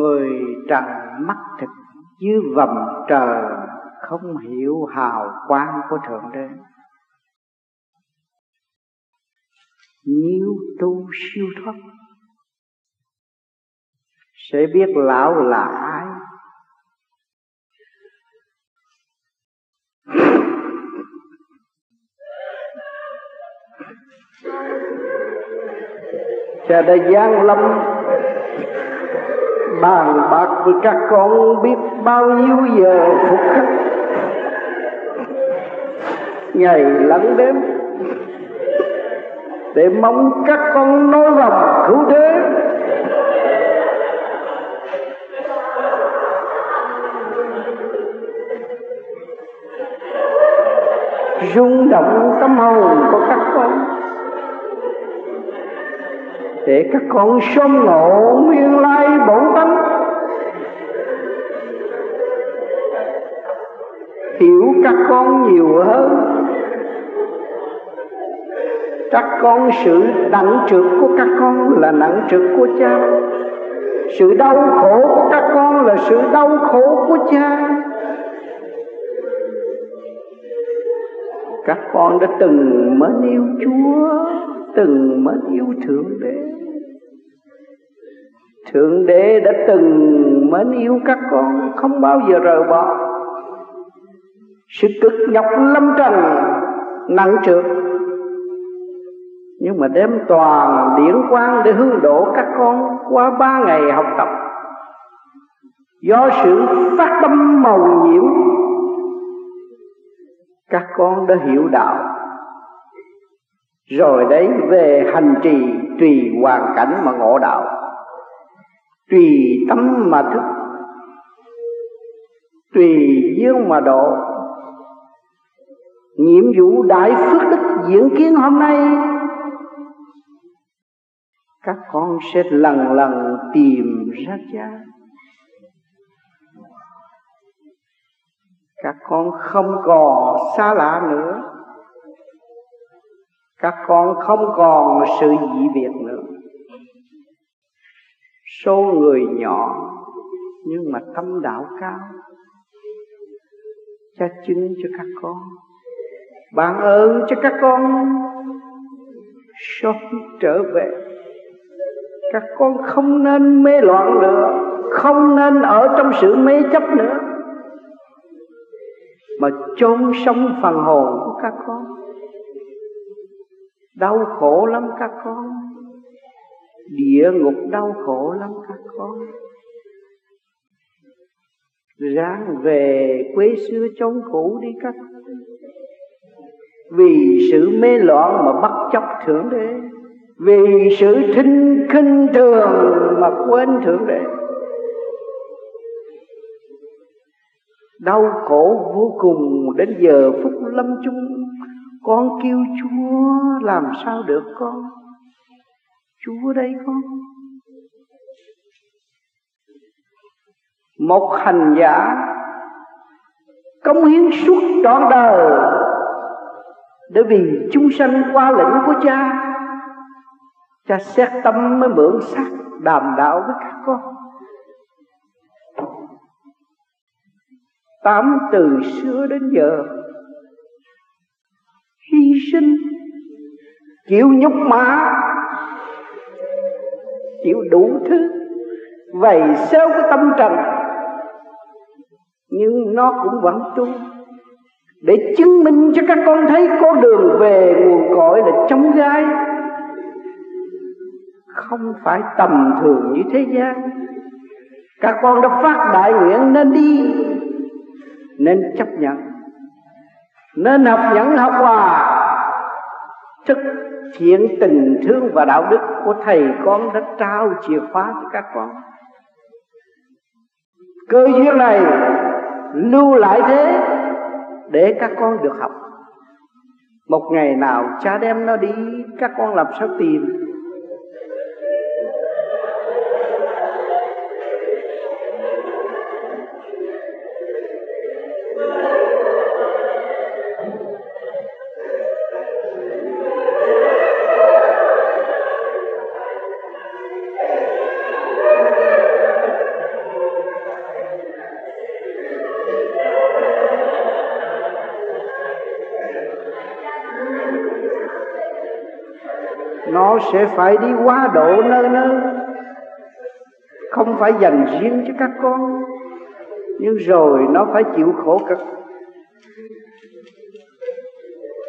người trần mắt thịt dưới vầm trời không hiểu hào quang của thượng đế. Nếu tu siêu thoát, sẽ biết lão là ai? Cha đã giáng lâm bàn bạc với các con biết bao nhiêu giờ phục khắc. Ngày lẫn đêm, để mong các con nói lòng cứu thế. Rung động tâm hồn của các con, để các con sớm ngộ nguyên lai các con nhiều hơn. Các con sự nặng trược của các con là nặng trược của cha. Sự đau khổ của các con là sự đau khổ của cha. Các con đã từng mến yêu chúa, từng mến yêu thượng đế. Thượng đế đã từng mến yêu các con, không bao giờ rời bỏ sự cực nhọc lâm trần, nặng trược nhưng mà đem toàn điển quang để hư độ các con qua ba ngày học tập. Do sự phát tâm màu nhiễm, các con đã hiểu đạo. Rồi đấy về hành trì tùy hoàn cảnh mà ngộ đạo. Tùy tâm mà thức, tùy duyên mà độ nhiệm vụ đại phước đức diễn kiến hôm nay. Các con sẽ lần lần tìm ra cha. Các con không còn xa lạ nữa. Các con không còn sự dị biệt nữa. Số người nhỏ, nhưng mà tâm đạo cao. Cha chứng cho các con. Bạn ơn cho các con sớm trở về. Các con không nên mê loạn nữa, không nên ở trong sự mê chấp nữa. Mà chôn sống phần hồn của các con. Đau khổ lắm các con. Địa ngục đau khổ lắm các con. Ráng về quê xưa chống cũ đi các con vì sự mê loạn mà bắt chóc thượng đế. Vì sự thinh khinh thường mà quên thượng đế. Đau khổ vô cùng đến giờ phút lâm chung. Con kêu chúa làm sao được con? Chúa đây con. Một hành giả cống hiến suốt trọn đời để vì chúng sanh qua lệnh của cha cha xét tâm mới mượn sắc đàm đạo với các con. Tám từ xưa đến giờ, hy sinh, chịu nhục mã chịu đủ thứ, vầy xéo cái tâm trần. Nhưng nó cũng vẫn tu để chứng minh cho các con thấy có đường về nguồn cội là chống gai. Không phải tầm thường như thế gian. Các con đã phát đại nguyện nên đi, nên chấp nhận, nên học nhẫn học hòa. Thực hiện tình thương và đạo đức của thầy con đã trao chìa khóa cho các con. Cơ duyên này lưu lại thế để các con được học. Một ngày nào cha đem nó đi, các con làm sao tìm? Sẽ phải đi quá độ nơi nơi không phải dành riêng cho các con, nhưng rồi nó phải chịu khổ cực.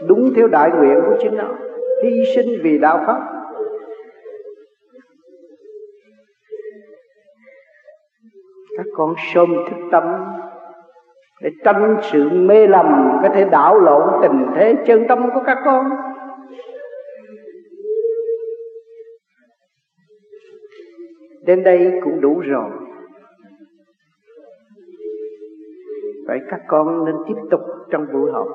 Đúng theo đại nguyện của chính nó, hy sinh vì đạo pháp. Các con sớm thức tâm để tránh sự mê lầm, có thể đảo lộn tình thế chân tâm của các con. Đến đây cũng đủ rồi. Vậy các con nên tiếp tục trong buổi học